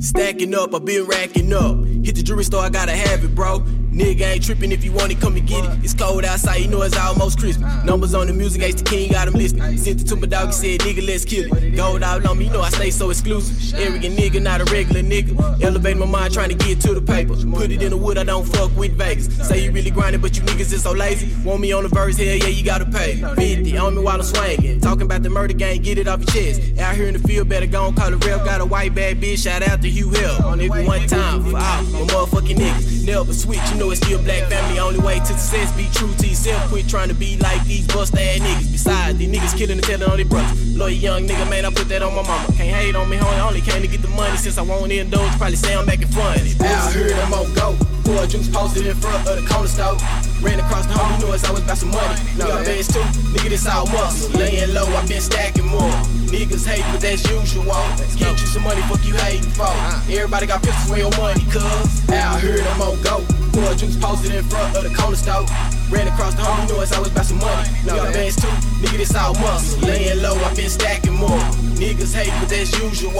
Stacking up, I been racking up. Hit the jewelry store, I gotta have it, bro. Nigga ain't tripping if you want it, come and get it. It's cold outside, you know it's almost Christmas. Numbas on the music, Ace the King, got him listening. Sent it to my dog, he said, nigga, let's kill it. Gold out on me, you know I stay so exclusive. Arrogant nigga, not a regular nigga. Elevate my mind, trying to get to the paper. Put it in the wood, I don't fuck with Vegas. Say you really grinding, but you niggas is so lazy. Want me on the verse, hell yeah, you gotta pay. 50 on me while I'm swinging. Talking about the murder gang, get it off your chest. Out here in the field, better go and call the rep. Got a white bad bitch, shout out to Hugh Hill. On every one time for all my motherfucking niggas. Never switch, you know it's still black family. Only way to success, be true to yourself. Quit trying to be like these bust ass niggas. Besides, these niggas killing and telling on their brothers. Lawyer young nigga, man, I put that on my mama. Can't hate on me, homie. Only came to get the money since I won't indulge. Probably say I'm making funny. Out here, I'm on go. Four juice posted in front of the corner store. Ran across the home, you know it's always about some money. Got bands too, nigga, this all muscle. Laying low, I been stacking more. Niggas hate, but that's usual. Get you some money, fuck you hating for. Everybody got pistols your money, cuz. Out here, I'm on go. Four juice posted in front of the corner store. Ran across the home, you I was about some money. Now got bands too, nigga, this all muscle. Laying low, I been stacking more. Niggas hate, but that's usual.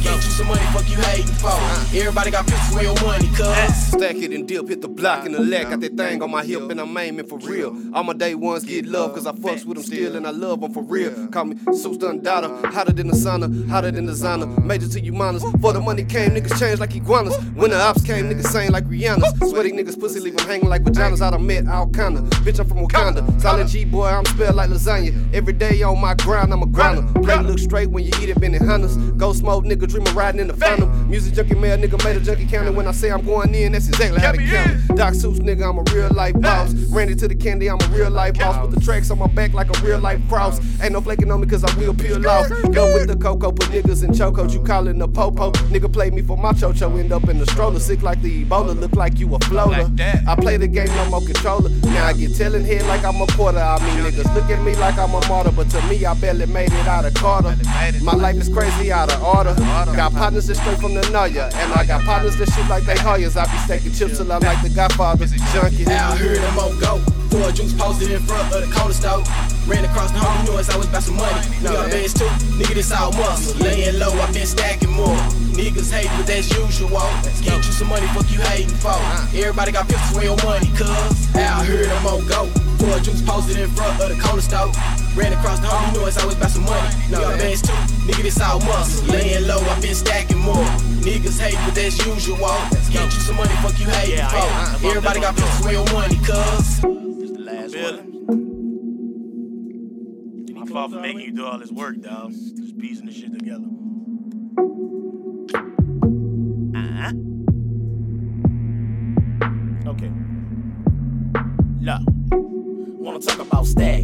Get you some money, fuck you hating for. Everybody got with your money, cuz. Stack it and dip, hit the block in the leg. Got that thing on my hip and I'm aiming for real. All my day ones get love, cause I fucks with them still and I love them for real. Call me Soose Dun Dada, hotter than the sauna, hotter than the Zana. Major to you minors. For the money came, niggas changed like iguanas. When the ops came, niggas sang like Rihanna's. Sweaty niggas pussy leave them hanging like vaginas. I done met all kinda. Bitch, I'm from Wakanda. Silent G boy, I'm spelled like lasagna. Every day on my grind, I'm a grinder. Play look straight when you eat it, been in hunters. Go smoke, nigga, dreaming riding in the phantom. Music junkie mail, nigga made a junkie counter. When I say I'm going in, that's exactly how they count. it. Doc Soose, nigga, I'm a real life boss. Randy to the candy, I'm a real life boss. Put the tracks on my back like a real life cross. Ain't no flaking on me cause I will peel off. Go with the cocoa, put niggas in chocos. You callin' the popo. Nigga play me for my chocho, end up in the stroller. Sick like the Ebola, look like you a floater. I play the game, no more controller. Now I get telling head like I'm a quarter. I mean, niggas look at me like I'm a martyr, but to me, I barely made it out of Carter. My life is crazy out of order. Got partners that straight from the Noya, and I got partners that shoot like they Hoyas. I be stacking chips till I'm like the Godfather. Junkie. Out here, I'm on go. Four juice posted in front of the corner store. Ran across the home, you know it's always about some money. We got bands too, nigga, this all muscle. Laying low, I been stacking more. Niggas hate, but that's usual. Get you some money, fuck you hating for. Everybody got pistols with your money, cuz. Out here, I'm on go. Four juice posted in front of the corner store. Ran across the home, you know it's always about some money. We got bands too, nigga, this all muscle. Laying low, I've been stacking more. Niggas hate, but that's usual. Get you some money, fuck you hating for. Everybody got pistols with your money, cuz. This the last one. Any fault for making you do all this work, dog. Just piecing this shit together. Uh-huh. Okay. Look. Wanna talk about stacking, billing and billing.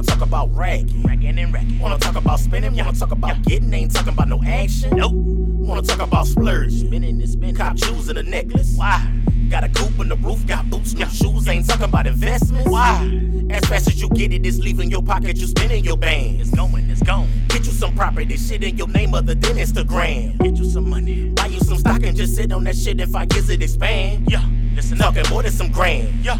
Wanna talk about racking, racking and racking. Wanna talk about spending, wanna talk about getting. Ain't talking about no action. Nope. Wanna talk about splurging, spinning and spinning. Cop choosing a necklace. Why? Got a coupe on the roof, got boots, no shoes. Ain't talking about investments. Why? As fast as you get it, it's leaving your pocket. You spending your band. It's going, it's gone. Get you some property, shit in your name other than Instagram. Get you some money. Buy you some stock and just sit on that shit. In five years it expand. Yeah. Listen, talking more than some grand. Yeah.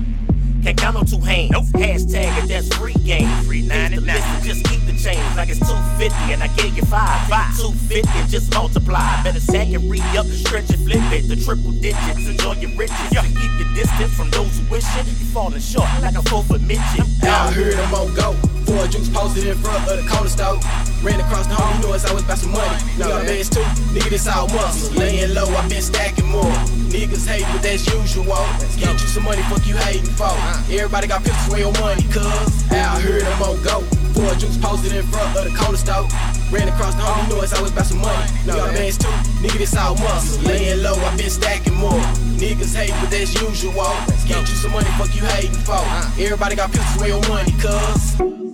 Can't count on two hands. Nope. Hashtag if that's free game. Free 99. Listen, just keep the change like it's 250 and I gave you five. Five. 250 and just multiply. Better stack and re up the stretch and flip it. The triple digits, enjoy your riches. Yeah. And keep your distance from those who wish it. You falling short like a four foot midget. Out here, I'm on go. Four juice posted in front of the corner store. Ran across the home, you know it's always about some money. Got bands too, nigga, this all muscle. Laying low, I been stacking more. Niggas hate, but that's usual. Get you some money, fuck you hating for. Everybody got pistols with your money, cuz. Out here, I'm on go. Four juice posted in front of the corner store. Ran across the home, you know it's always about some money. Got bands too, nigga, this all muscle. Laying low, I been stacking more. Niggas hate, but that's usual. Get you some money, fuck you hating for. Everybody got pistols with your money, cuz.